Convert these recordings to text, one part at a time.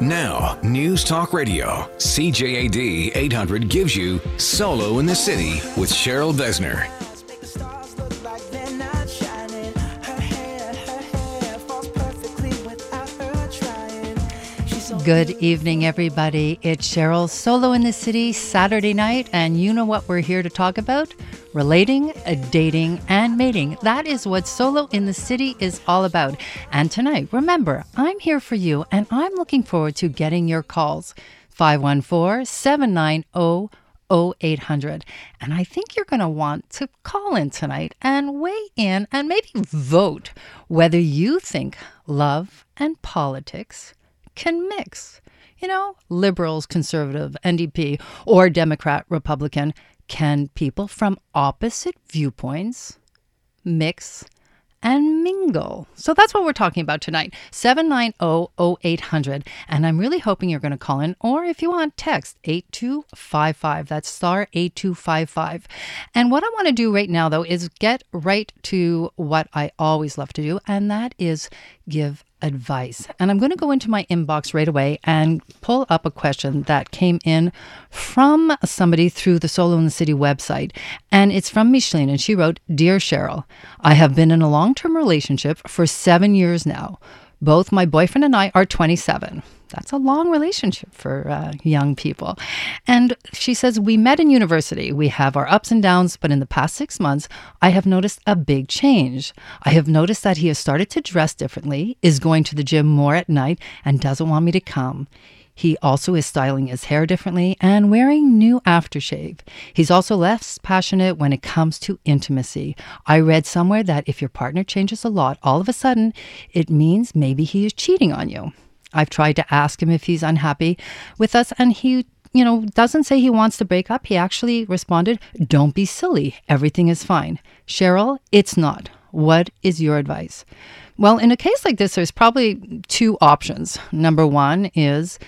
Now, News Talk Radio, CJAD 800 gives you Solo in the City with Cheryl Besner. Good evening, everybody. It's Cheryl Solo in the City Saturday night, and you know what we're here to talk about? Relating, dating, and mating. That is what Solo in the City is all about. And tonight, remember, I'm here for you, and I'm looking forward to getting your calls. 514 790 0800. And I think you're going to want to call in tonight and weigh in and maybe vote whether you think love and politics can mix. You know, liberals, conservative, NDP, or Democrat, Republican. Can people from opposite viewpoints mix and mingle. So that's what we're talking about tonight. 790-0800 and I'm really hoping you're going to call in or if you want text 8255. That's star 8255. And what I want to do right now though is get right to what I always love to do and that is give advice. And I'm going to go into my inbox right away and pull up a question that came in from somebody through the Solo in the City website. And it's from Micheline. And she wrote Dear Cheryl, I have been in a long term relationship for seven years now. Both my boyfriend and I are 27. That's a long relationship for uh, young people. And she says, We met in university. We have our ups and downs, but in the past six months, I have noticed a big change. I have noticed that he has started to dress differently, is going to the gym more at night, and doesn't want me to come. He also is styling his hair differently and wearing new aftershave. He's also less passionate when it comes to intimacy. I read somewhere that if your partner changes a lot, all of a sudden, it means maybe he is cheating on you. I've tried to ask him if he's unhappy with us, and he you know, doesn't say he wants to break up. He actually responded, Don't be silly. Everything is fine. Cheryl, it's not. What is your advice? Well, in a case like this, there's probably two options. Number one is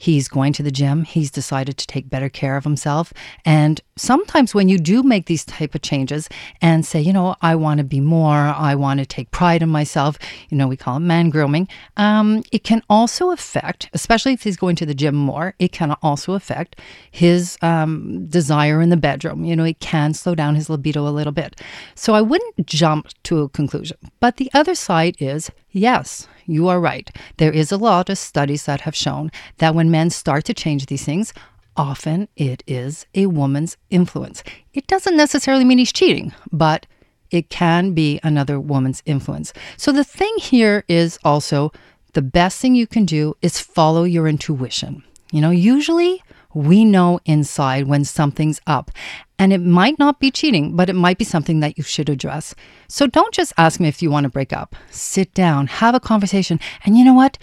He's going to the gym. He's decided to take better care of himself. And sometimes when you do make these type of changes and say, you know, I want to be more, I want to take pride in myself, you know, we call it man grooming, um, it can also affect, especially if he's going to the gym more, it can also affect his um, desire in the bedroom. You know, it can slow down his libido a little bit. So I wouldn't jump to a conclusion. But the other side is yes, you are right. There is a lot of studies that have shown that when men start to change these things, often it is a woman's influence. It doesn't necessarily mean he's cheating, but it can be another woman's influence. So the thing here is also the best thing you can do is follow your intuition. You know, usually we know inside when something's up. And it might not be cheating, but it might be something that you should address. So don't just ask me if you want to break up. Sit down, have a conversation. And you know what?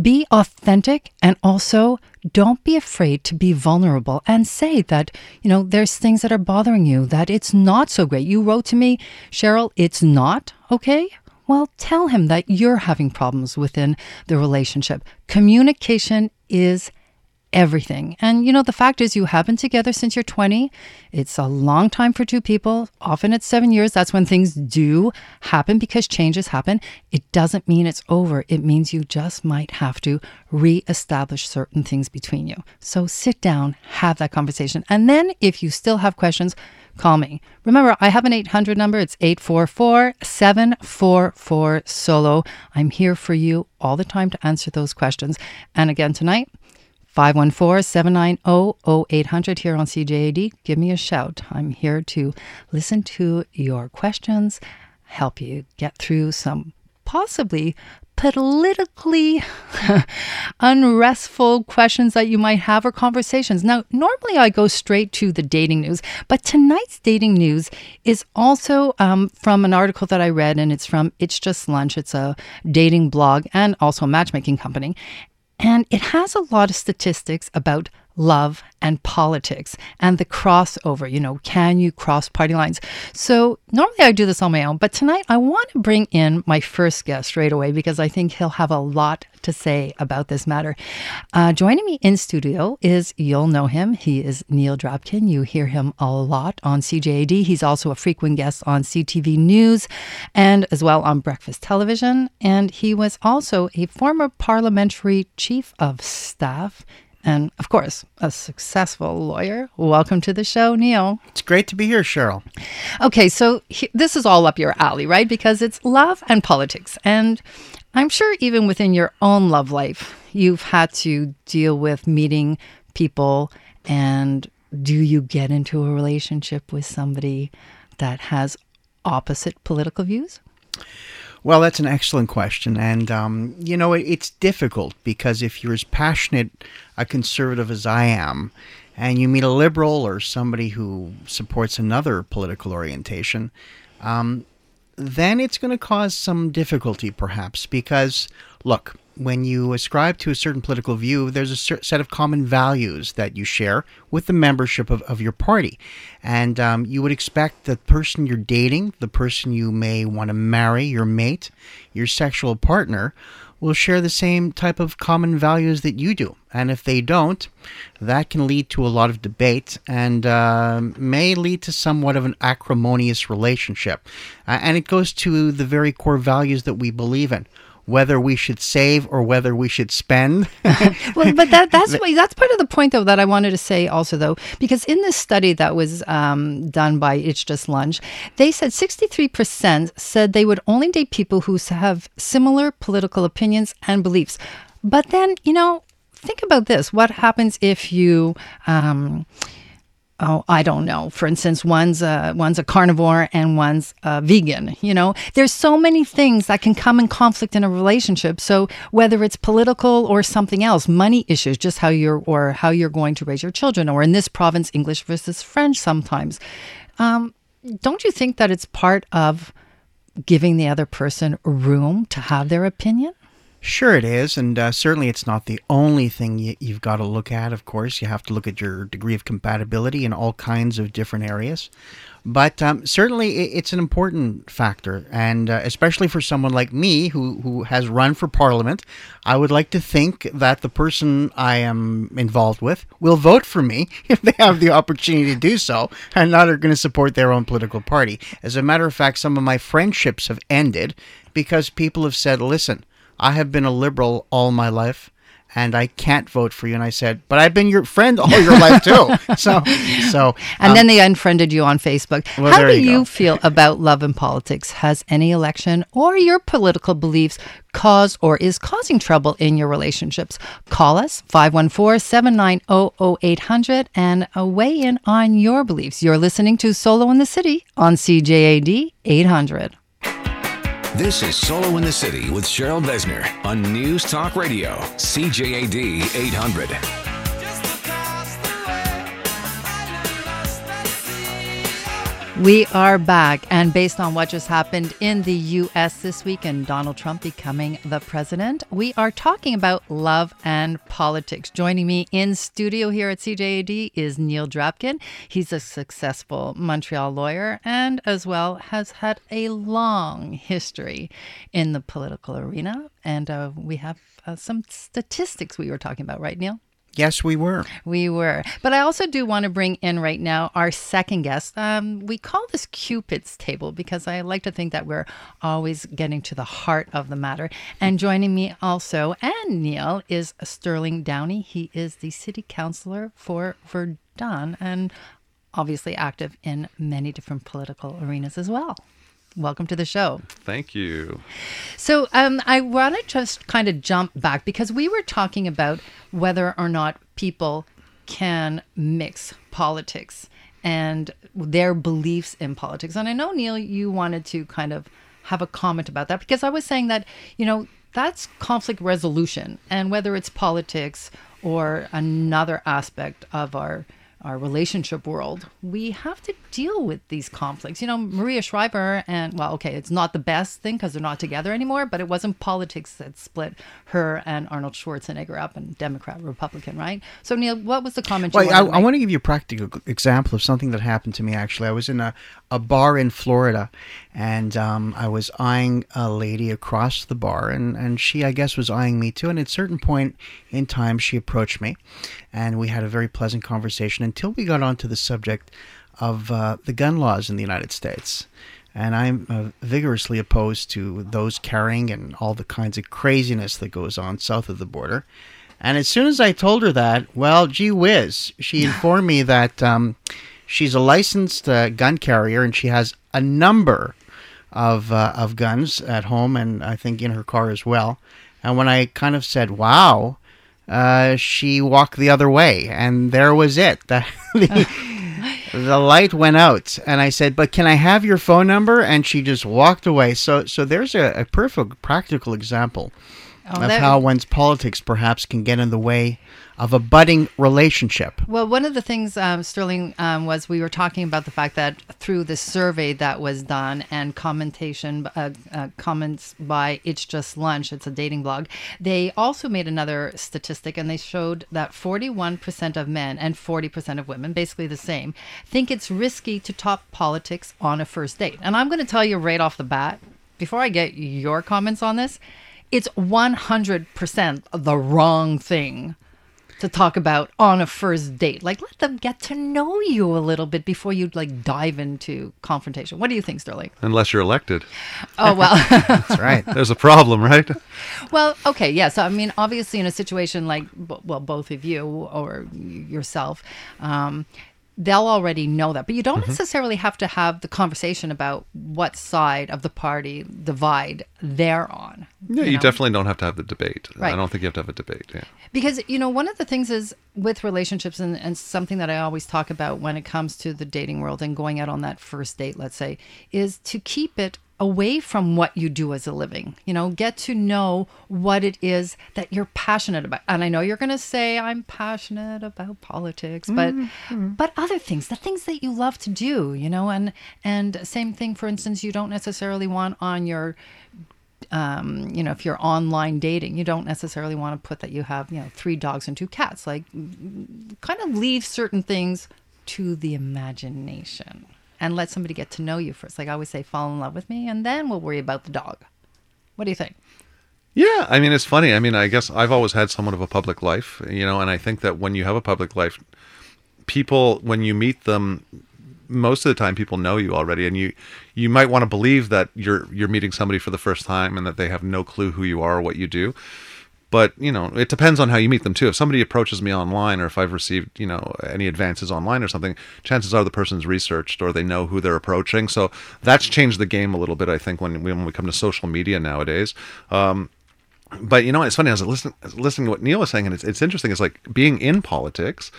Be authentic and also don't be afraid to be vulnerable and say that, you know, there's things that are bothering you, that it's not so great. You wrote to me, Cheryl, it's not okay. Well, tell him that you're having problems within the relationship. Communication is everything. And you know, the fact is, you have been together since you're 20. It's a long time for two people. Often it's seven years. That's when things do happen because changes happen. It doesn't mean it's over. It means you just might have to reestablish certain things between you. So sit down, have that conversation. And then if you still have questions, call me. Remember, I have an 800 number. It's 844 744 solo. I'm here for you all the time to answer those questions. And again, tonight, 514 790 0800 here on CJAD. Give me a shout. I'm here to listen to your questions, help you get through some possibly politically unrestful questions that you might have or conversations. Now, normally I go straight to the dating news, but tonight's dating news is also um, from an article that I read, and it's from It's Just Lunch. It's a dating blog and also a matchmaking company. And it has a lot of statistics about love and politics and the crossover. You know, can you cross party lines? So, normally I do this on my own, but tonight I want to bring in my first guest right away because I think he'll have a lot to say about this matter. Uh, joining me in studio is, you'll know him, he is Neil Drapkin. You hear him a lot on CJAD. He's also a frequent guest on CTV News and as well on Breakfast Television. And he was also a former parliamentary chief of staff and of course, a successful lawyer. Welcome to the show, Neil. It's great to be here, Cheryl. Okay, so he, this is all up your alley, right? Because it's love and politics. And I'm sure even within your own love life, you've had to deal with meeting people. And do you get into a relationship with somebody that has opposite political views? Well, that's an excellent question. And, um, you know, it, it's difficult because if you're as passionate a conservative as I am, and you meet a liberal or somebody who supports another political orientation, um, then it's going to cause some difficulty, perhaps, because, look, when you ascribe to a certain political view, there's a set of common values that you share with the membership of, of your party. And um, you would expect the person you're dating, the person you may want to marry, your mate, your sexual partner, will share the same type of common values that you do. And if they don't, that can lead to a lot of debate and uh, may lead to somewhat of an acrimonious relationship. Uh, and it goes to the very core values that we believe in whether we should save or whether we should spend. well, but that, that's that's part of the point, though, that I wanted to say also, though, because in this study that was um, done by It's Just Lunch, they said 63% said they would only date people who have similar political opinions and beliefs. But then, you know, think about this: what happens if you um, oh, I don't know. For instance, one's a, one's a carnivore and one's a vegan. You know, there's so many things that can come in conflict in a relationship. So whether it's political or something else, money issues, just how you're or how you're going to raise your children, or in this province, English versus French. Sometimes, um, don't you think that it's part of giving the other person room to have their opinion? Sure, it is, and uh, certainly it's not the only thing you, have got to look at. Of course, you have to look at your degree of compatibility in all kinds of different areas. But um, certainly, it's an important factor, and uh, especially for someone like me who, who has run for parliament, I would like to think that the person I am involved with will vote for me if they have the opportunity to do so, and not are going to support their own political party. As a matter of fact, some of my friendships have ended because people have said, listen, I have been a liberal all my life and I can't vote for you. And I said, but I've been your friend all your life too. So, so. And um, then they unfriended you on Facebook. Well, How do you, you feel about love and politics? Has any election or your political beliefs caused or is causing trouble in your relationships? Call us 514-790-0800 and weigh in on your beliefs. You're listening to Solo in the City on CJAD 800. This is Solo in the City with Cheryl Besner on News Talk Radio, CJAD 800. We are back, and based on what just happened in the U.S. this week and Donald Trump becoming the president, we are talking about love and politics. Joining me in studio here at CJAD is Neil Drapkin. He's a successful Montreal lawyer and, as well, has had a long history in the political arena. And uh, we have uh, some statistics we were talking about, right, Neil? Yes, we were. We were. But I also do want to bring in right now our second guest. Um, we call this Cupid's table because I like to think that we're always getting to the heart of the matter. And joining me also, and Neil, is Sterling Downey. He is the city councilor for Verdun and obviously active in many different political arenas as well welcome to the show. Thank you. So, um, I want to just kind of jump back because we were talking about whether or not people can mix politics and their beliefs in politics. And I know, Neil, you wanted to kind of have a comment about that because I was saying that, you know, that's conflict resolution. And whether it's politics or another aspect of our our relationship world, we have to deal with these conflicts. You know, Maria Shriver and well, okay, it's not the best thing because they're not together anymore, but it wasn't politics that split her and Arnold Schwarzenegger up and Democrat Republican, right? So Neil, what was the comment? Well, I, I want to give you a practical example of something that happened to me. Actually, I was in a, a bar in Florida, and um, I was eyeing a lady across the bar, and, and she, I guess, was eyeing me too. And at a certain point in time, she approached me, and we had a very pleasant conversation until we got onto the subject of uh, the gun laws in the United States. And I'm uh, vigorously opposed to those carrying and all the kinds of craziness that goes on south of the border. And as soon as I told her that, well, gee whiz, she informed me that um, she's a licensed uh, gun carrier and she has a number of uh, of guns at home and I think in her car as well. And when I kind of said, "Wow," uh, she walked the other way, and there was it. The, the, the light went out, and I said, "But can I have your phone number?" And she just walked away. So, so there's a, a perfect practical example Oh, of that- how one's politics perhaps can get in the way of a budding relationship. Well, one of the things, um, Sterling, um, was we were talking about the fact that through the survey that was done and commentation, uh, uh, comments by It's Just Lunch, it's a dating blog, they also made another statistic and they showed that 41% of men and 40% of women, basically the same, think it's risky to talk politics on a first date. And I'm going to tell you right off the bat, before I get your comments on this, it's 100% the wrong thing to talk about on a first date. Like let them get to know you a little bit before you like dive into confrontation. What do you think, Sterling? Unless you're elected. Oh well. That's right. There's a problem, right? well, okay, yeah. So I mean, obviously in a situation like well both of you or yourself um They'll already know that, but you don't Mm-hmm. necessarily have to have the conversation about what side of the party divide they're on. Yeah, you know? definitely don't have to have the debate. Right. I don't think you have to have a debate. Yeah. Because, you know, one of the things is with relationships, and, and something that I always talk about when it comes to the dating world and going out on that first date, let's say, is to keep it away from what you do as a living. You know, get to know what it is that you're passionate about. And I know you're going to say I'm passionate about politics, but mm-hmm. Mm-hmm. but other things, the things that you love to do, you know, and and same thing for instance, you don't necessarily want on your um, you know, if you're online dating, you don't necessarily want to put that you have, you know, three dogs and two cats. Like, mm, mm, kind of leave certain things to the imagination and let somebody get to know you first. Like I always say, fall in love with me, and then we'll worry about the dog. What do you think? Yeah, I mean it's funny. I mean, I guess I've always had somewhat of a public life, you know, and I think that when you have a public life, people when you meet them most of the time people know you already and you you might want to believe that you're you're meeting somebody for the first time and that they have no clue who you are or what you do. But, you know, it depends on how you meet them too. If somebody approaches me online or if I've received, you know, any advances online or something, chances are the person's researched or they know who they're approaching. So that's changed the game a little bit, I think, when, when we come to social media nowadays. Um, but you know, it's funny. I was listening, listening to what Neil was saying, and it's, it's interesting. It's like being in politics.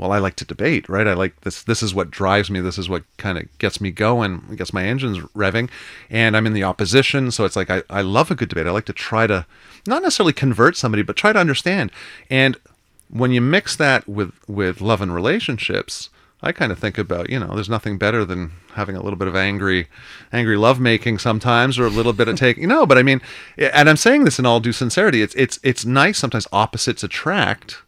Well, I like to debate, right? I like this. This is what drives me. This is what kind of gets me going, gets my engines revving. And I'm in the opposition, so it's like I, I love a good debate. I like to try to not necessarily convert somebody, but try to understand. And when you mix that with with love and relationships, I kind of think about, you know, there's nothing better than having a little bit of angry, angry lovemaking sometimes, or a little bit of taking. You know, but I mean, and I'm saying this in all due sincerity. It's it's it's nice sometimes opposites attract,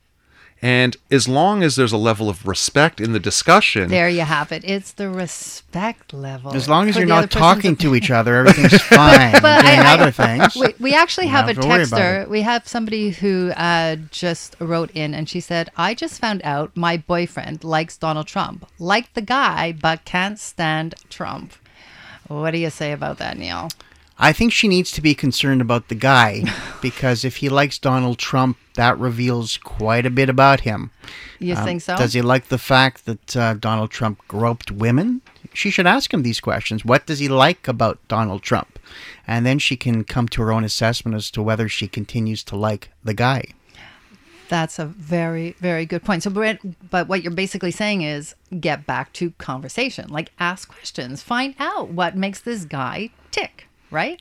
and as long as there's a level of respect in the discussion, There you have it. It's the respect level. As long as you're not person's talking to each other, everything's fine. But Doing I- I- other things. We, we actually You have a don't have to worry about texter. We have somebody who uh, just wrote in and she said, I just found out my boyfriend likes Donald Trump, like the guy, but can't stand Trump. What do you say about that, Neil? I think she needs to be concerned about the guy because if he likes Donald Trump, that reveals quite a bit about him. You Um, think so? Does he like the fact that uh, Donald Trump groped women? She should ask him these questions. What does he like about Donald Trump? And then she can come to her own assessment as to whether she continues to like the guy. That's a very, very good point. So, Brent, but what you're basically saying is get back to conversation. Like, ask questions, find out what makes this guy tick, right?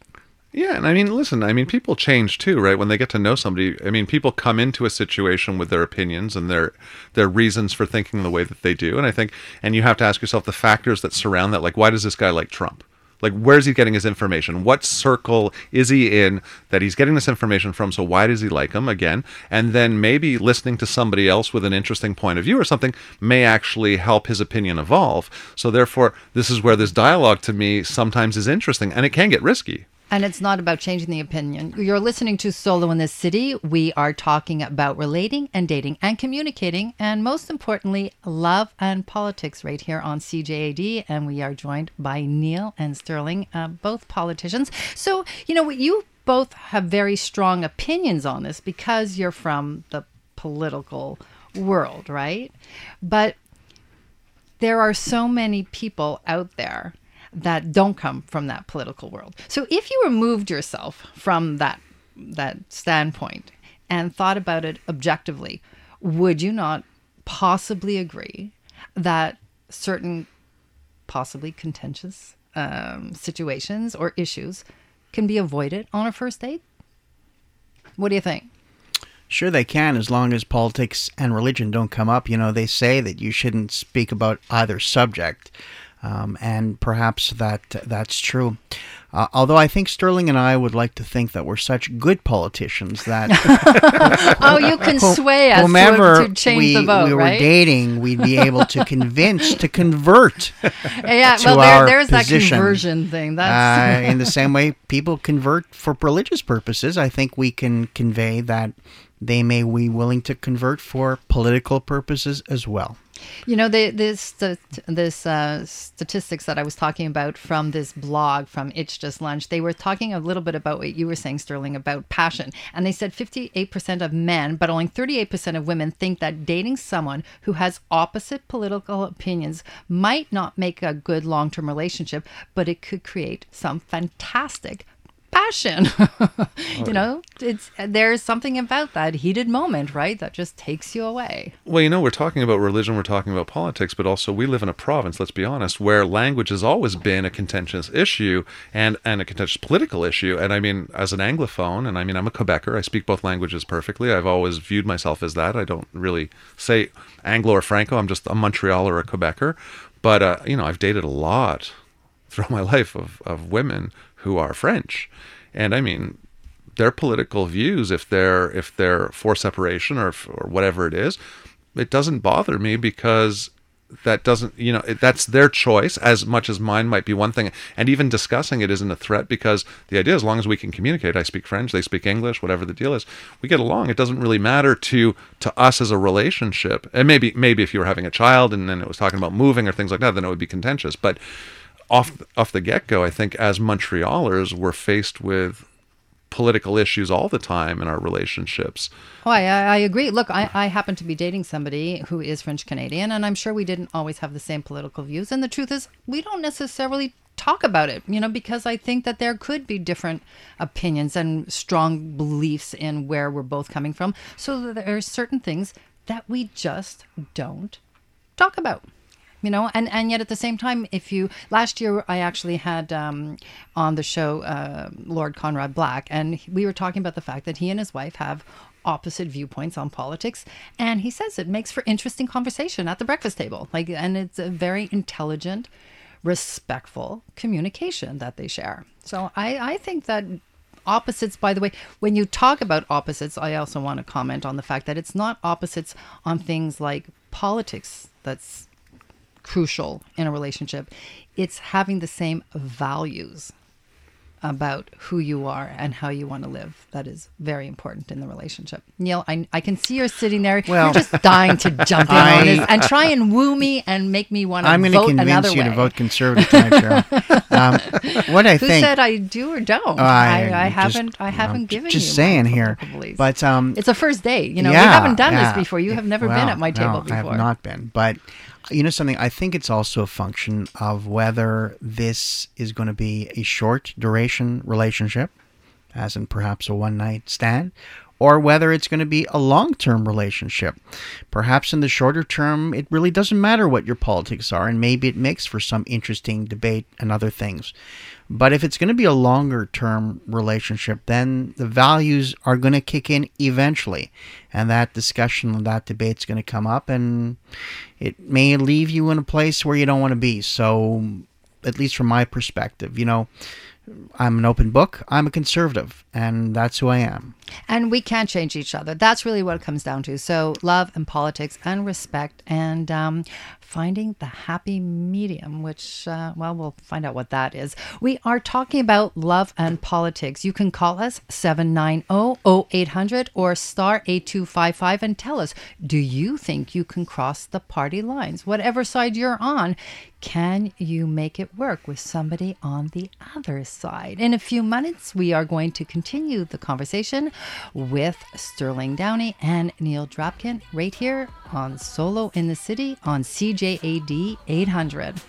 Yeah, and I mean, listen, I mean, people change too, right? When they get to know somebody, I mean, people come into a situation with their opinions and their their reasons for thinking the way that they do, and I think, and you have to ask yourself the factors that surround that. Like, why does this guy like Trump? Like, where's he getting his information? What circle is he in that he's getting this information from? So why does he like him again? And then maybe listening to somebody else with an interesting point of view or something may actually help his opinion evolve. So therefore, this is where this dialogue to me sometimes is interesting, and it can get risky. And it's not about changing the opinion. You're listening to Solo in the City. We are talking about relating and dating and communicating, and most importantly, love and politics right here on CJAD. And we are joined by Neil and Sterling, uh, both politicians. So, you know, you both have very strong opinions on this because you're from the political world, right? But there are so many people out there that don't come from that political world. So if you removed yourself from that that standpoint and thought about it objectively, would you not possibly agree that certain possibly contentious um, situations or issues can be avoided on a first date? What do you think? Sure, they can, as long as politics and religion don't come up. You know, they say that you shouldn't speak about either subject. Um, and perhaps that that's true. Uh, although I think Sterling and I would like to think that we're such good politicians that oh, you can sway us whomever to, to change we, the vote, we were right? dating, we'd be able to convince to convert. yeah, to well, there, there's that conversion thing. That's Uh, in the same way, people convert for religious purposes. I think we can convey that they may be willing to convert for political purposes as well. You know, the, this the, this uh, statistics that I was talking about from this blog from It's Just Lunch, they were talking a little bit about what you were saying, Sterling, about passion. And they said 58% of men, but only 38% of women think that dating someone who has opposite political opinions might not make a good long term relationship, but it could create some fantastic passion. you know, it's there's something about that heated moment, right? That just takes you away. Well, you know, we're talking about religion, we're talking about politics, but also we live in a province, let's be honest, where language has always been a contentious issue and, and a contentious political issue. And I mean, as an Anglophone, and I mean, I'm a Quebecer, I speak both languages perfectly. I've always viewed myself as that. I don't really say Anglo or Franco, I'm just a Montreal or a Quebecer. But, uh, you know, I've dated a lot throughout my life of, of women who are French. And I mean, their political views, if they're if they're for separation or or whatever it is, it doesn't bother me because that doesn't you know it, that's their choice as much as mine might be one thing. And even discussing it isn't a threat because the idea as long as we can communicate i speak french they speak english whatever the deal is we get along. It doesn't really matter to to us as a relationship. And maybe maybe if you were having a child and then it was talking about moving or things like that then it would be contentious. But off off the get go, I think as Montrealers, we're faced with political issues all the time in our relationships. Oh, I, I agree. Look, I, I happen to be dating somebody who is French Canadian, and I'm sure we didn't always have the same political views. And the truth is, we don't necessarily talk about it, you know, because I think that there could be different opinions and strong beliefs in where we're both coming from. So there are certain things that we just don't talk about you know and and yet at the same time if you last year i actually had um, on the show uh, lord conrad black and we were talking about the fact that he and his wife have opposite viewpoints on politics and he says it makes for interesting conversation at the breakfast table. Like and it's a very intelligent respectful communication that they share. So i i think that opposites by the way when you talk about opposites i also want to comment on the fact that it's not opposites on things like politics that's crucial in a relationship. It's having the same values about who you are and how you want to live. That is very important in the relationship. Neil, I, I can see you're sitting there. Well, you're just dying to jump in I- on this and try and woo me and make me want to I'm going to vote convince you way. to vote conservative tonight, um, what I think Who think. said I do or don't? Oh, I, I, just- haven't. I haven't given just you saying here, beliefs. but um, it's a first date. You know, yeah, we haven't done yeah. this before. You have never been at my table no, before. I have not been. But you know something, I think it's also a function of whether this is going to be a short duration relationship, as in perhaps a one night stand, or whether it's going to be a long term relationship. Perhaps in the shorter term, it really doesn't matter what your politics are, and maybe it makes for some interesting debate and other things. But if it's going to be a longer term relationship, then the values are going to kick in eventually. And that discussion and that debate's going to come up, and it may leave you in a place where you don't want to be. So, at least from my perspective, you know, I'm an open book. I'm a conservative, and that's who I am. And we can't change each other. That's really what it comes down to. So, love and politics and respect and um, finding the happy medium, which, uh, well, we'll find out what that is. We are talking about love and politics. You can call us 790 0800 or star 8255 and tell us do you think you can cross the party lines? Whatever side you're on, can you make it work with somebody on the other side? In a few minutes, we are going to continue the conversation with Sterling Downey and Neil Drapkin right here on Solo in the City on CJAD 800.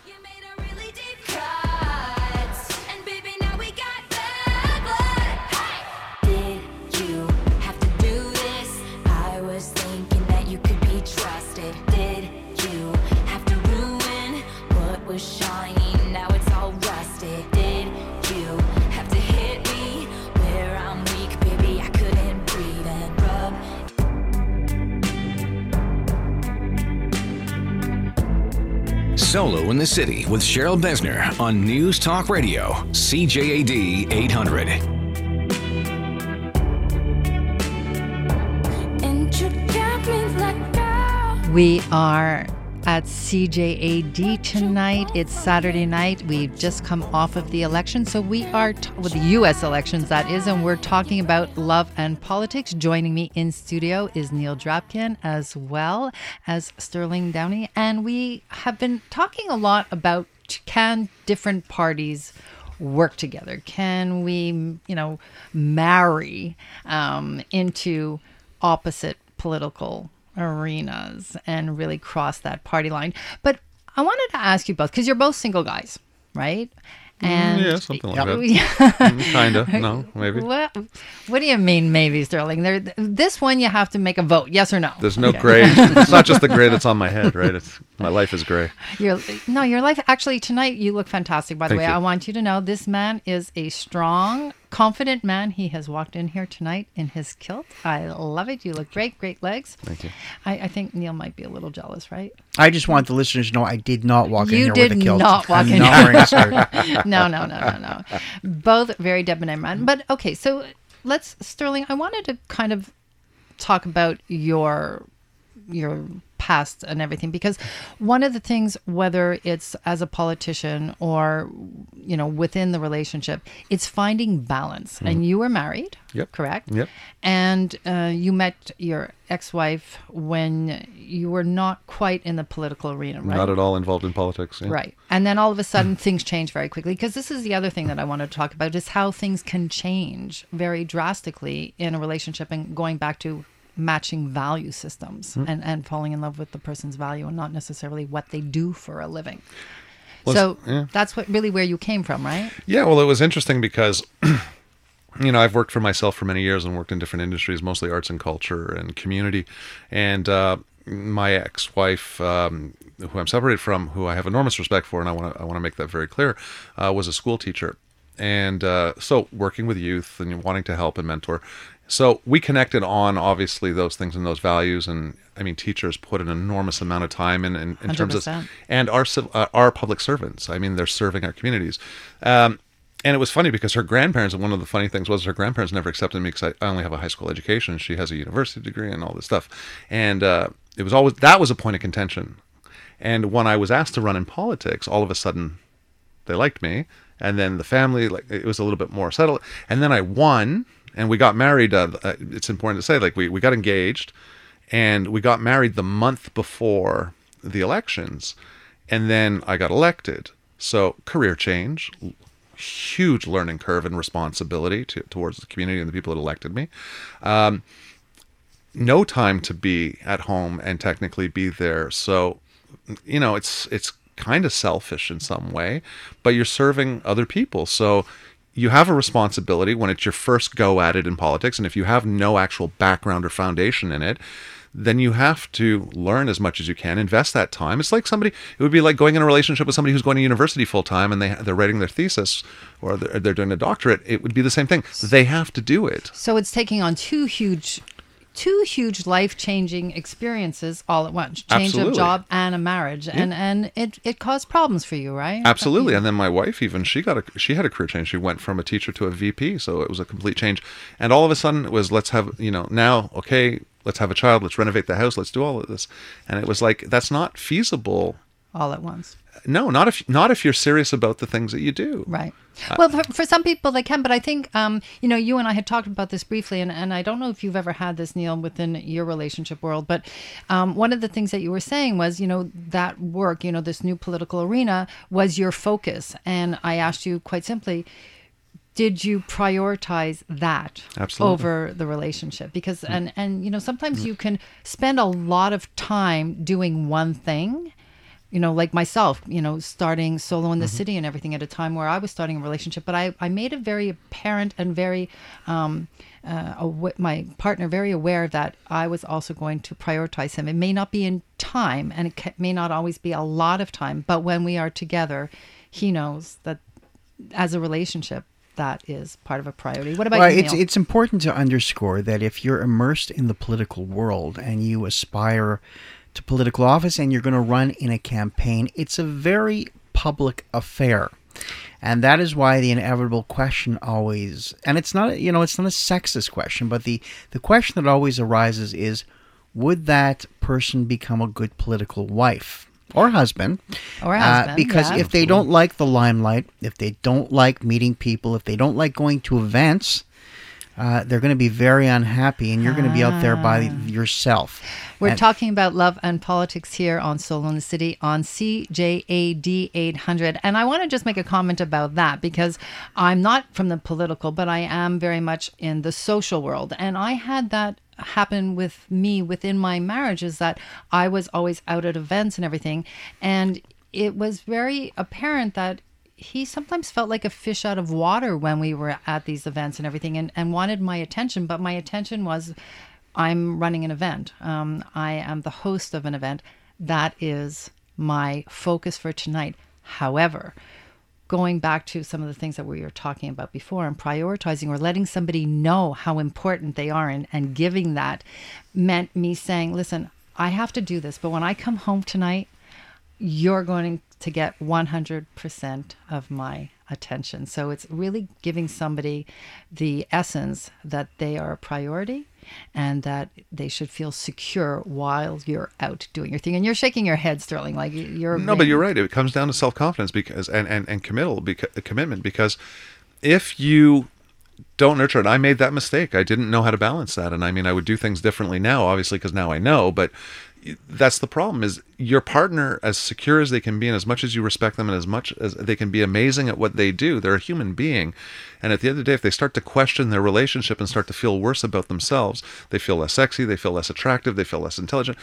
Solo in the City with Cheryl Besner on News Talk Radio, CJAD 800. and you got me like girl. We are at CJAD tonight. It's Saturday night. We've just come off of the election. So we are, t- with the U.S. elections, that is, and we're talking about love and politics. Joining me in studio is Neil Drapkin as well as Sterling Downey. And we have been talking a lot about can different parties work together? Can we, you know, marry um, into opposite political arenas and really cross that party line? But I wanted to ask you both because you're both single guys, right? Mm, and yeah, something like that. Yeah. Mm, kind of. No, maybe. What, what do you mean, maybe, Sterling? There, this one you have to make a vote, yes or no. There's no gray. It's not just the gray that's on my head, right? It's my life is gray. Your, no, your life actually tonight you look fantastic. By the Thank way, you. I want you to know this man is a strong, confident man. He has walked in here tonight in his kilt. I love it. You look great, great legs. Thank you. I, I think Neil might be a little jealous, right? I just want the listeners to know I did not walk in You here did with a kilt. not walk I'm in not here. wearing a skirt. no, no, no, no, no. Both very debonair men. But okay, so let's Sterling. I wanted to kind of talk about your your past and everything because one of the things whether it's as a politician or you know within the relationship it's finding balance and you were married Mm-hmm. Yep. correct Yep. and uh, you met your ex-wife when you were not quite in the political arena right Not at all involved in politics. yeah. Right. And then all of a sudden things change very quickly because this is the other thing that I wanted to talk about is how things can change very drastically in a relationship and going back to matching value systems Hmm. and, and falling in love with the person's value and not necessarily what they do for a living. Well, so yeah. that's what really where you came from, right? Yeah, well, it was interesting because, you know, I've worked for myself for many years and worked in different industries, mostly arts and culture and community. And uh, my ex-wife, um, who I'm separated from, who I have enormous respect for, and I want to I want to make that very clear, uh, was a school teacher, and uh, so working with youth and wanting to help and mentor. So we connected on obviously those things and those values, and I mean, teachers put an enormous amount of time in in, in terms of and our uh, our public servants. I mean, they're serving our communities. Um, and it was funny because her grandparents, and one of the funny things was her grandparents never accepted me because I, I only have a high school education. She has a university degree and all this stuff. And uh, it was always, that was a point of contention. And when I was asked to run in politics, all of a sudden they liked me. And then the family, like, it was a little bit more settled. And then I won and we got married. Uh, uh, it's important to say, like, we, we got engaged and we got married the month before the elections. And then I got elected. So career change, huge learning curve and responsibility to, towards the community and the people that elected me. Um, no time to be at home and technically be there. So, you know, it's it's kind of selfish in some way, but you're serving other people. So you have a responsibility when it's your first go at it in politics, and if you have no actual background or foundation in it, then you have to learn as much as you can, invest that time. It's like somebody, it would be like going in a relationship with somebody who's going to university full time and they, they're writing their thesis or they're, they're doing a doctorate. It would be the same thing. They have to do it. So it's taking on two huge, two huge life changing experiences all at once: change Absolutely. of job and a marriage, and and it it caused problems for you, right? Absolutely. And then my wife even she got a she had a career change. She went from a teacher to a VP, so it was a complete change. And all of a sudden it was let's have, you know, now okay, let's have a child, let's renovate the house, let's do all of this. And it was like that's not feasible. all at once. No, not if not if you're serious about the things that you do. Right. Well, for, for some people they can, but I think um, you know you and I had talked about this briefly, and, and I don't know if you've ever had this, Neil, within your relationship world. But um, one of the things that you were saying was, you know, that work, you know, this new political arena was your focus, and I asked you quite simply. Did you prioritize that Absolutely. over the relationship? Because and and you know sometimes you can spend a lot of time doing one thing, you know, like myself, you know, starting solo in the city and everything at a time where I was starting a relationship. But I, I made it very apparent and very, um, uh, aw- my partner very aware that I was also going to prioritize him. It may not be in time and it ca- may not always be a lot of time, but when we are together, he knows that as a relationship, that is part of a priority. What about Well, you, it's it's important to underscore that if you're immersed in the political world and you aspire to political office and you're going to run in a campaign, it's a very public affair. And that is why the inevitable question always and it's not you know it's not a sexist question, but the the question that always arises is would that person become a good political wife or husband? Or Uh, husband, because yeah. if they don't like the limelight, if they don't like meeting people, if they don't like going to events, uh, they're going to be very unhappy, and you're going to be out there by yourself. We're And- talking about love and politics here on Solo in the City on CJAD 800. And I want to just make a comment about that because I'm not from the political, but I am very much in the social world. And I had that happen with me within my marriage is that I was always out at events and everything. And it was very apparent that he sometimes felt like a fish out of water when we were at these events and everything and, and wanted my attention but my attention was i'm running an event. Um, i am the host of an event. That is my focus for tonight. However going back to some of the things that we were talking about before and prioritizing or letting somebody know how important they are and, and giving that meant me saying listen i have to do this but when i come home tonight you're going to get 100% of my attention. So it's really giving somebody the essence that they are a priority and that they should feel secure while you're out doing your thing. And you're shaking your head, Sterling, like you're No, but you're right. It comes down to self confidence because and and and committal because commitment because if you don't nurture it, I made that mistake. I didn't know how to balance that, and I mean, I would do things differently now, obviously, because now I know. But that's the problem: is your partner as secure as they can be, and as much as you respect them, and as much as they can be amazing at what they do, they're a human being. And at the end of the day, if they start to question their relationship and start to feel worse about themselves, they feel less sexy, they feel less attractive, they feel less intelligent,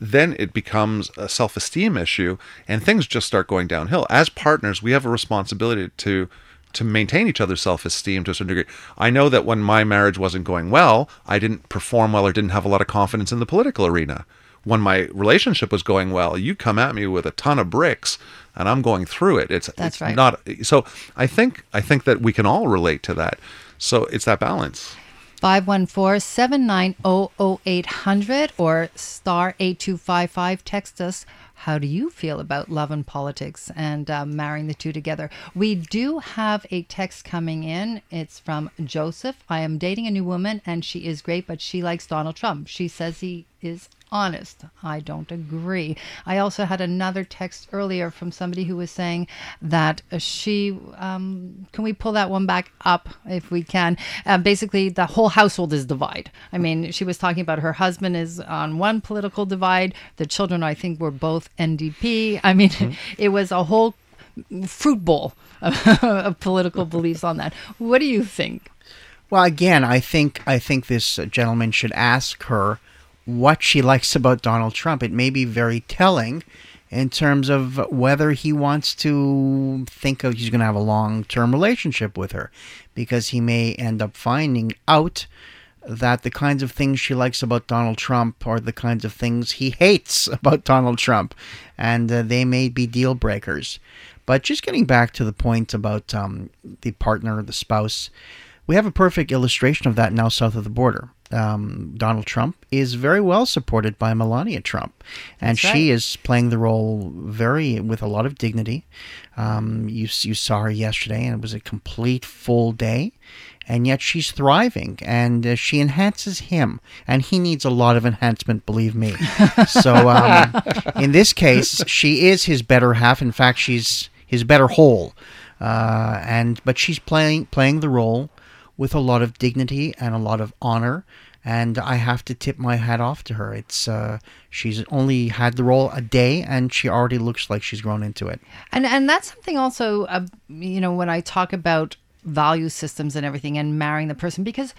then it becomes a self esteem issue, and things just start going downhill. As partners, we have a responsibility to to maintain each other's self-esteem to a certain degree. I know that when my marriage wasn't going well, I didn't perform well or didn't have a lot of confidence in the political arena. When my relationship was going well, you come at me with a ton of bricks and I'm going through it. It's That's it's right. not so I think I think that we can all relate to that. So it's that balance. 514-790-0800 or star 8255 text us how do you feel about love and politics and uh, marrying the two together we do have a text coming in it's from joseph i am dating a new woman and she is great but she likes donald trump she says he is honest. I don't agree. I also had another text earlier from somebody who was saying that she, um, can we pull that one back up if we can? Uh, basically, the whole household is divide. I mean, she was talking about her husband is on one political divide. The children, I think, were both NDP. I mean, it was a whole fruit bowl of, of political beliefs on that. What do you think? Well, again, I think I think this gentleman should ask her what she likes about Donald Trump. It may be very telling in terms of whether he wants to think of he's going to have a long term relationship with her because he may end up finding out that the kinds of things she likes about Donald Trump are the kinds of things he hates about Donald Trump, and uh, they may be deal breakers. But just getting back to the point about um, the partner, the spouse, we have a perfect illustration of that now south of the border. Um, Donald Trump is very well supported by Melania Trump, and That's she is playing the role very with a lot of dignity. Um, you you saw her yesterday, and it was a complete full day, and yet she's thriving, and uh, she enhances him, and he needs a lot of enhancement, believe me. so um, in this case, she is his better half. In fact, she's his better whole, uh, and but she's playing playing the role with a lot of dignity and a lot of honor. And I have to tip my hat off to her. It's uh, she's only had the role a day, and she already looks like she's grown into it. And and that's something also, uh, you know, when I talk about value systems and everything and marrying the person, because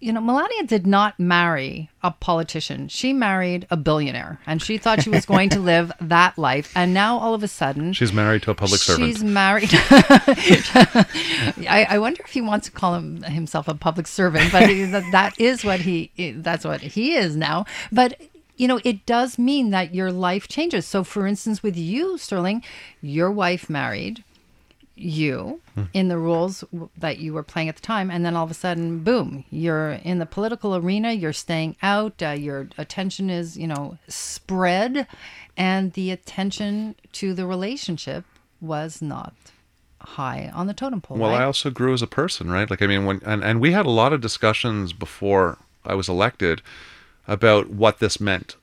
you know, Melania did not marry a politician. She married a billionaire, and she thought she was going to live that life. And now all of a sudden, She's married to a public servant. She's married. I, I wonder if he wants to call him, himself a public servant, but that, that is what he that's what he is now. But you know, it does mean that your life changes. So, for instance, with you, Sterling, your wife married you Hmm. in the roles w- that you were playing at the time and then all of a sudden boom you're in the political arena you're staying out uh, your attention is you know spread and the attention to the relationship was not high on the totem pole Well, right? I also grew as a person, right? Like, I mean, when and, and we had a lot of discussions before I was elected about what this meant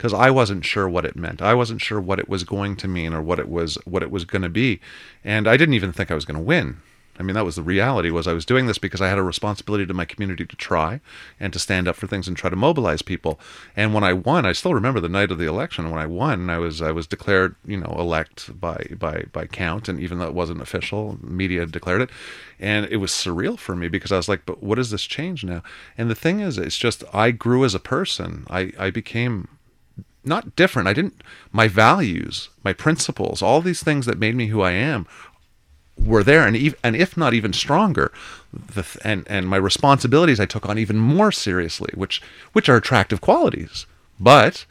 because I wasn't sure what it meant. I wasn't sure what it was going to mean or what it was what it was going to be, and I didn't even think I was going to win. I mean, that was the reality. Was I was doing this because I had a responsibility to my community to try and to stand up for things and try to mobilize people. And when I won, I still remember the night of the election. When I won, I was I was declared, you know, elect by by by count, and even though it wasn't official, media declared it, and it was surreal for me because I was like, but what does this change now? And the thing is, it's just I grew as a person. I I became not different. I didn't. My values, my principles, all these things that made me who I am, were there, and ev- and if not even stronger, the th- and and my responsibilities I took on even more seriously, which which are attractive qualities, but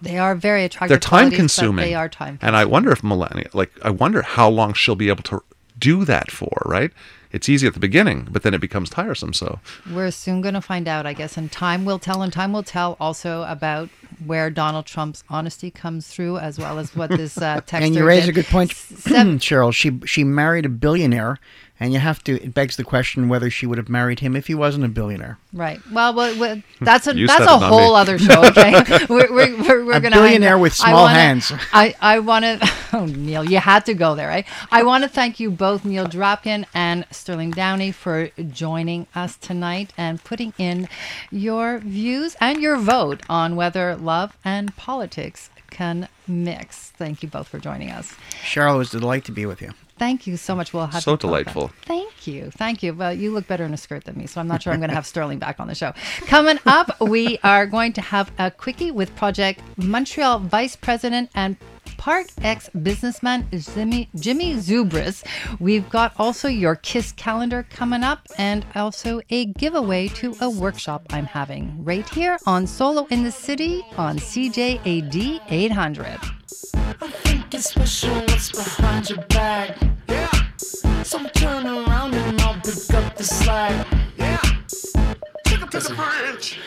they are very attractive they're time consuming. they are time consuming. and I wonder if Melania, like, I wonder how long she'll be able to do that for. Right? It's easy at the beginning, but then it becomes tiresome. So We're soon going to find out, I guess, and time will tell. And time will tell also about where Donald Trump's honesty comes through, as well as what this uh, text. And you raise a good point, Seven, Cheryl. She she married a billionaire, and you have to. It begs the question whether she would have married him if he wasn't a billionaire. right. Well, well, well, that's a that's a whole me. other show. Okay, we're we're, we're, we're A gonna billionaire with I small wanna- hands. I I want to. Oh, Neil, you had to go there, right? I want to thank you both, Neil Drapkin and Sterling Downey, for joining us tonight and putting in your views and your vote on whether love and politics can mix. Thank you both for joining us. Cheryl, it was a delight to be with you. Thank you so much. We'll have So to talk about- delightful. Thank you. Thank you. Well, you look better in a skirt than me, so I'm not sure I'm going to have Sterling back on the show. Coming up, we are going to have a quickie with Project Montreal Vice President and Park X businessman Jimmy, Jimmy Zoubris. We've got also your KISS calendar coming up and also a giveaway to a workshop I'm having right here on Solo in the City on CJAD 800. So turn around and I'll pick up the slack. Yeah. Take up to the bridge.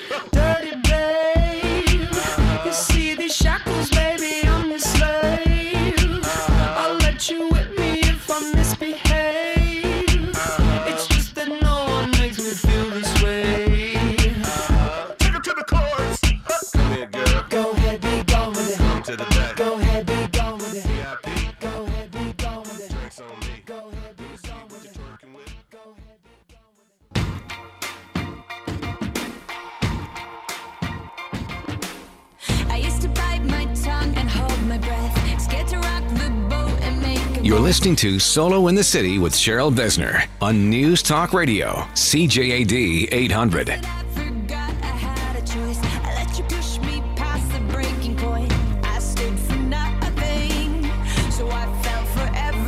Listening to Solo in the City with Cheryl Besner on News Talk Radio, CJAD 800.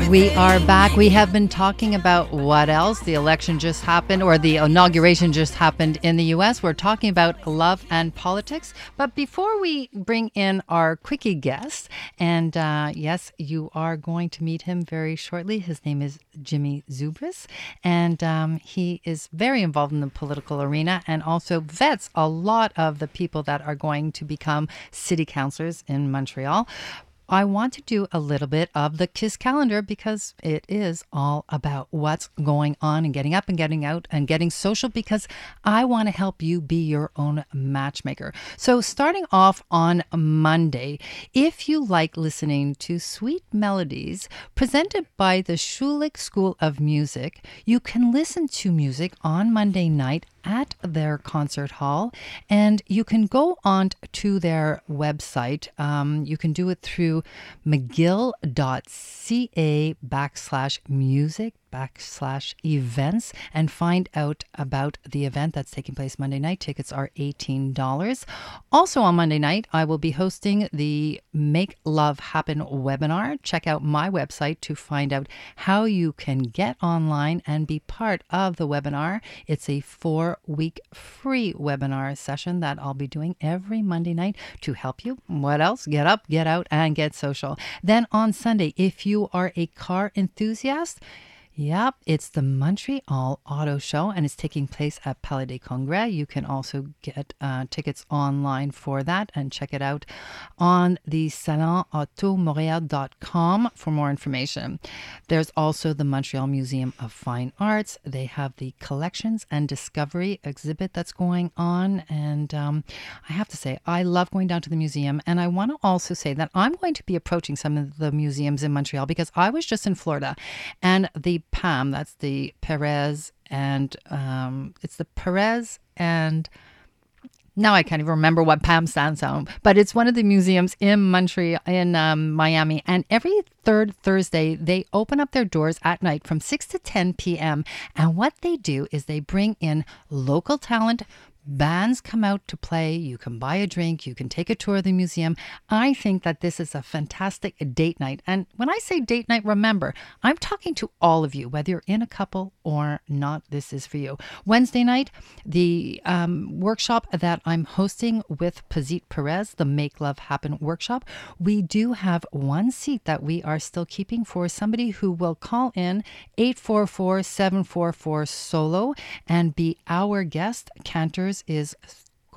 We are back. We have been talking about what else? The election just happened, or the inauguration just happened in the U.S. We're talking about love and politics. But before we bring in our quickie guest, and uh, yes, you are going to meet him very shortly. His name is Jimmy Zoubris, and um, he is very involved in the political arena and also vets a lot of the people that are going to become city councilors in Montreal. I want to do a little bit of the KISS calendar because it is all about what's going on and getting up and getting out and getting social because I want to help you be your own matchmaker. So, starting off on Monday, if you like listening to sweet melodies presented by the Schulich School of Music, you can listen to music on Monday night at their concert hall and you can go on to their website. Um, you can do it through mcgill.ca backslash music backslash events and find out about the event that's taking place Monday night. Tickets are $18. Also on Monday night, I will be hosting the Make Love Happen webinar. Check out my website to find out how you can get online and be part of the webinar. It's a four week free webinar session that I'll be doing every Monday night to help you. What else? Get up, get out, and get social. Then on Sunday, if you are a car enthusiast, Yep, it's the Montreal Auto Show and it's taking place at Palais des Congrès. You can also get uh, tickets online for that and check it out on the salonautomontreal.com for more information. There's also the Montreal Museum of Fine Arts. They have the Collections and Discovery exhibit that's going on. And um, I have to say, I love going down to the museum. And I want to also say that I'm going to be approaching some of the museums in Montreal because I was just in Florida and the PAM, that's the Perez and um, it's the Perez and now I can't even remember what PAM stands on, but it's one of the museums in Montreal, in um, Miami. And every third Thursday, they open up their doors at night from 6 to 10 p.m. And what they do is they bring in local talent. Bands come out to play. You can buy a drink. You can take a tour of the museum. I think that this is a fantastic date night. And when I say date night, remember, I'm talking to all of you, whether you're in a couple or not. This is for you. Wednesday night, the um, workshop that I'm hosting with Pazit Perez, the Make Love Happen workshop, we do have one seat that we are still keeping for somebody who will call in 844 744 solo and be our guest. Cantors is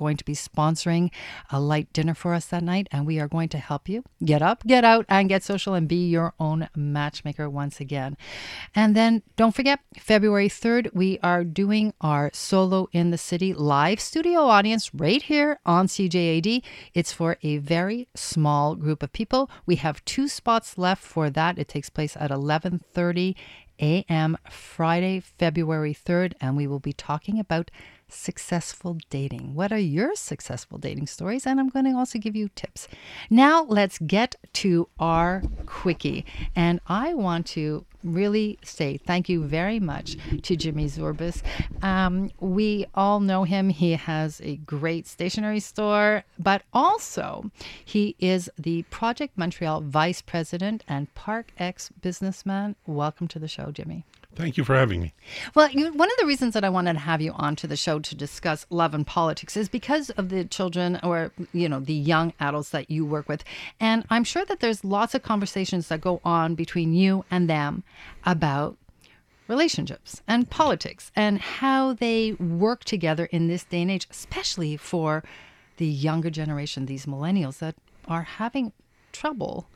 going to be sponsoring a light dinner for us that night, and we are going to help you get up, get out, and get social and be your own matchmaker once again. And then don't forget, February 3rd, we are doing our Solo in the City live studio audience right here on CJAD. It's for a very small group of people. We have two spots left for that. It takes place at 11:30 a.m. Friday, February 3rd, and we will be talking about successful dating. What are your successful dating stories? And I'm going to also give you tips. Now, let's get to our quickie. And I want to really say thank you very much to Jimmy Zoubris. Um, we all know him. He has a great stationery store, but also he is the Project Montreal Vice President and Park X businessman. Welcome to the show, Jimmy. Thank you for having me. Well, you, one of the reasons that I wanted to have you on to the show to discuss love and politics is because of the children or, you know, the young adults that you work with. And I'm sure that there's lots of conversations that go on between you and them about relationships and politics and how they work together in this day and age, especially for the younger generation, these millennials that are having trouble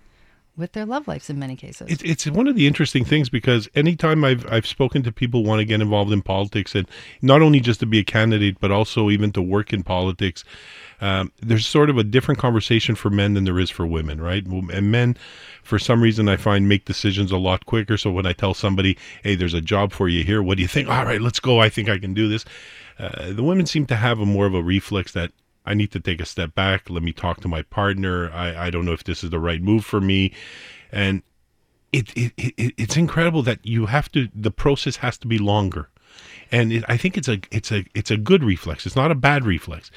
with their love lives in many cases. It's it's one of the interesting things because anytime I've I've spoken to people who want to get involved in politics and not only just to be a candidate but also even to work in politics, um, there's sort of a different conversation for men than there is for women, right? And men, for some reason, I find make decisions a lot quicker. So when I tell somebody, "Hey, there's a job for you here," what do you think? All right, let's go. I think I can do this. Uh, the women seem to have a more of a reflex that I need to take a step back. Let me talk to my partner. I, I don't know if this is the right move for me. And it, it, it it's incredible that you have to the process has to be longer. And it, I think it's a it's a it's a good reflex. It's not a bad reflex.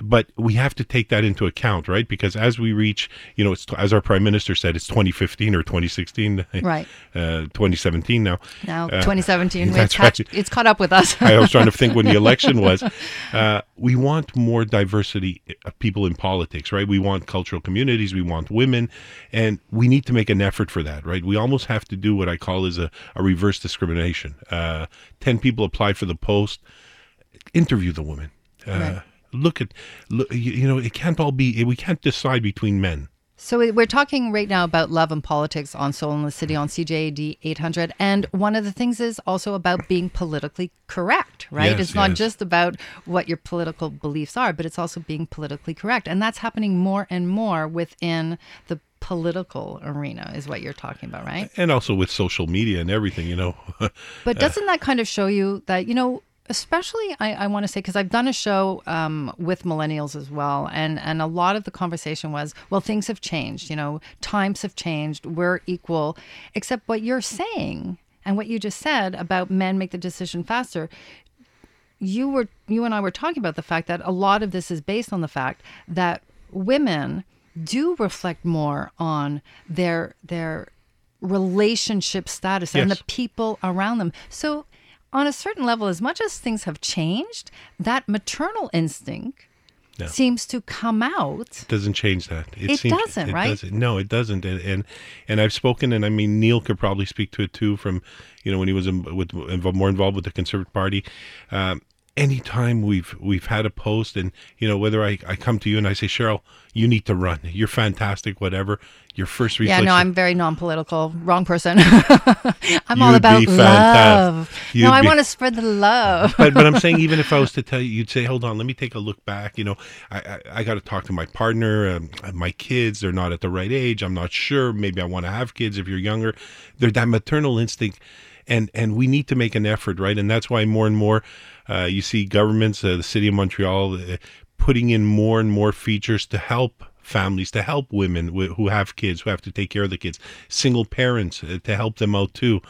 But we have to take that into account, right? Because as we reach, you know, it's, as our prime minister said, it's 2015 or 2016, Right. Uh, 2017 now. Now, Uh, 2017, that's it's, right. it's caught up with us. I was trying to think when the election was. Uh, we want more diversity of people in politics, right? We want cultural communities, we want women, and we need to make an effort for that, right? We almost have to do what I call is a, a reverse discrimination. Uh, Ten people apply for the post, interview the woman. Uh, Right. Look at, look, you, you know, it can't all be. We can't decide between men. So we- we're talking right now about love and politics on Solo in the City on CJAD 800. And one of the things is also about being politically correct, right? Yes, it's not yes. just about what your political beliefs are, but it's also being politically correct. And that's happening more and more within the political arena, is what you're talking about, right? and also with social media and everything, you know. But uh, doesn't that kind of show you that, you know, especially I, I want to say, because I've done a show um, with millennials as well, and, and a lot of the conversation was, well, things have changed, you know, times have changed, we're equal, except what you're saying and what you just said about men make the decision faster. You were you and I were talking about the fact that a lot of this is based on the fact that women do reflect more on their their relationship status and the people around them. So, on a certain level, as much as things have changed, that maternal instinct Yeah. seems to come out. doesn't change that. It doesn't, right? doesn't. No, it doesn't. And, and and I've spoken, and I mean Neil could probably speak to it too. From you know when he was in, with more involved with the Conservative Party. Um, anytime we've we've had a post, and you know whether I, I come to you and I say Cheryl, you need to run. You're fantastic. Whatever your first reflection Yeah, no, I'm very non-political. Wrong person. I'm all about love. no, You'd I be- want to spread the love. but but I'm saying even if I was to tell you, you'd say, "Hold on, let me take a look back." You know, I I, I got to talk to my partner, um, my kids. They're not at the right age. I'm not sure. Maybe I want to have kids. If you're younger, they're that maternal instinct, and and we need to make an effort, right? And that's why more and more, uh, you see governments, uh, the city of Montreal, uh, putting in more and more features to help families to help women wh- who have kids who have to take care of the kids single parents uh, to help them out too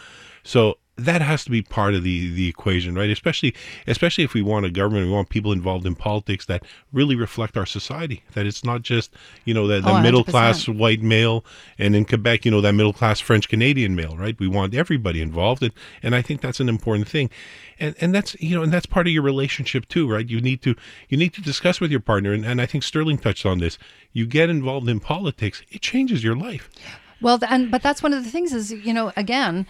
so that has to be part of the the equation right? Especially especially if we want a government we want people involved in politics that really reflect our society that it's not just you know that the Oh, middle class white male and in quebec you know that middle class french canadian male right? We want everybody involved and and i think that's an important thing. And and that's you know and that's part of your relationship too right? You need to you need to discuss with your partner and, and i think sterling touched on this. You get involved in politics it changes your life. Well, and but that's one of the things is you know again,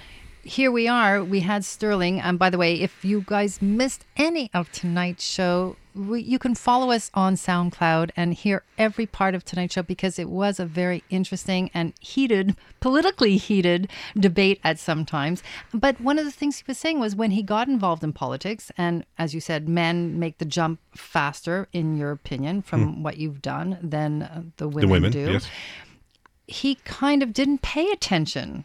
here we are. We had Sterling, and by the way, if you guys missed any of tonight's show, we, you can follow us on SoundCloud and hear every part of tonight's show because it was a very interesting and heated, politically heated debate at some times. But one of the things he was saying was when he got involved in politics, and as you said, men make the jump faster, in your opinion, from what you've done than uh, the women, the women do yes he kind of didn't pay attention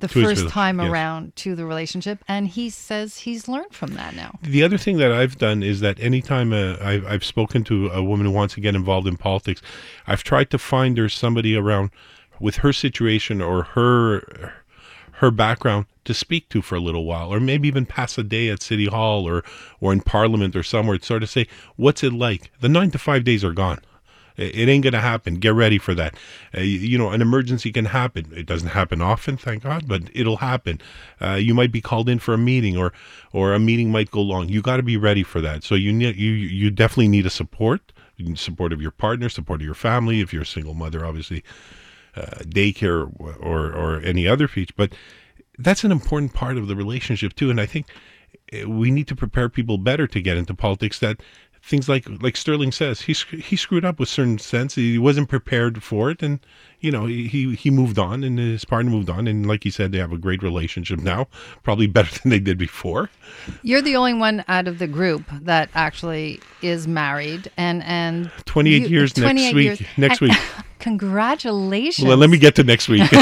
the To first time yes. around to the relationship and he says he's learned from that now The other thing that I've done is that anytime uh, I've, I've spoken to a woman who wants to get involved in politics, I've tried to find her somebody around with her situation or her her background to speak to for a little while, or maybe even pass a day at City Hall or or in Parliament or somewhere to sort of say, what's it like? The nine to five days are gone. It ain't going to happen. Get ready for that. Uh, you, know, an emergency can happen. It doesn't happen often, thank God, but it'll happen. Uh, you might be called in for a meeting, or or a meeting might go long. You got to be ready for that. So you need you you definitely need a support, support of your partner, support of your family. If you're a single mother, obviously, uh, daycare or, or or any other feature. But that's an important part of the relationship too. And I think uh, we need to prepare people better to get into politics. That things like like Sterling says, he he screwed up with certain sense. He wasn't prepared for it, and you know he he- moved on, and his partner moved on, and like he said, they have a great relationship now, probably better than they did before. you're the only one out of the group that actually is married and and 28 you- years next 28 week. Next week. congratulations Well, let me get to next week. oh,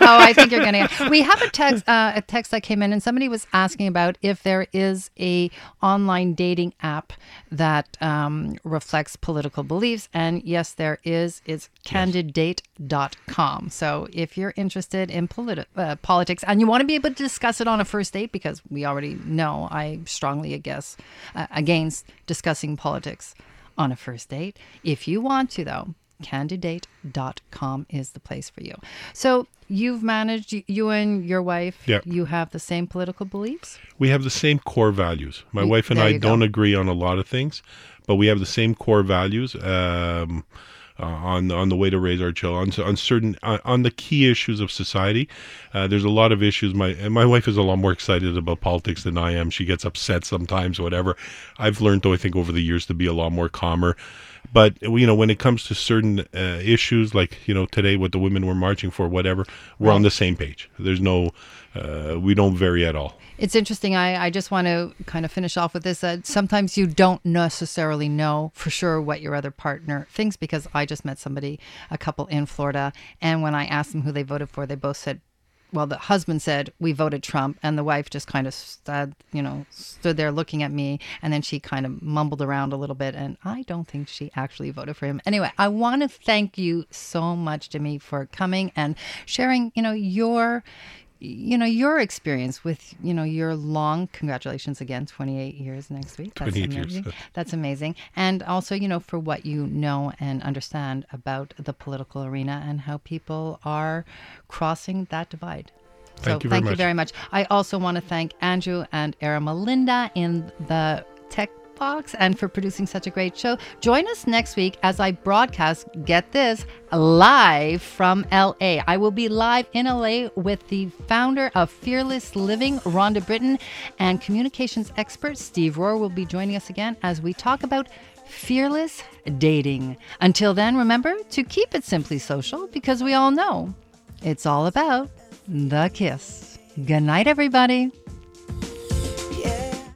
I think you're gonna. We have a text, uh, a text that came in, and somebody was asking about if there is a online dating app that um, reflects political beliefs, and yes, there is. It's candidate.com. So if you're interested in politi- uh, politics and you want to be able to discuss it on a first date, because we already know I strongly against uh, against discussing politics on a first date. If you want to, though, candidate.com is the place for you. So you've managed, you and your wife, Yeah. you have the same political beliefs? We have the same core values. My wife and I don't agree on a lot of things, but we have the same core values um, uh, on on the way to raise our children on, on certain on, on the key issues of society. Uh, there's a lot of issues. My my wife is a lot more excited about politics than I am. She gets upset sometimes, whatever. I've learned, though, I think over the years to be a lot more calmer. But you know, when it comes to certain uh, issues, like you know today, what the women were marching for, whatever, we're on the same page. There's no, uh, we don't vary at all. It's interesting. I, I just want to kind of finish off with this. Uh, sometimes you don't necessarily know for sure what your other partner thinks because I just met somebody, a couple in Florida, and when I asked them who they voted for, they both said, well, the husband said we voted Trump, and the wife just kind of stood, you know, stood there looking at me, and then she kind of mumbled around a little bit, and I don't think she actually voted for him. Anyway, I want to thank you so much, Jimmy, for coming and sharing, you know, your you know your experience with you know your long congratulations again 28 years next week. That's 28 years, amazing. Uh. that's amazing. And also you know for what you know and understand about the political arena and how people are crossing that divide. So Thank you very thank you much. very much. I also want to thank andrew and era melinda in the tech box and for producing such a great show. Join us next week as i broadcast get this live from la i will be live in la with the founder of fearless living rhonda britten and communications expert steve rohr will be joining us again as we talk about fearless dating. Until then remember to keep it simply social because we all know it's all about the kiss. Good night everybody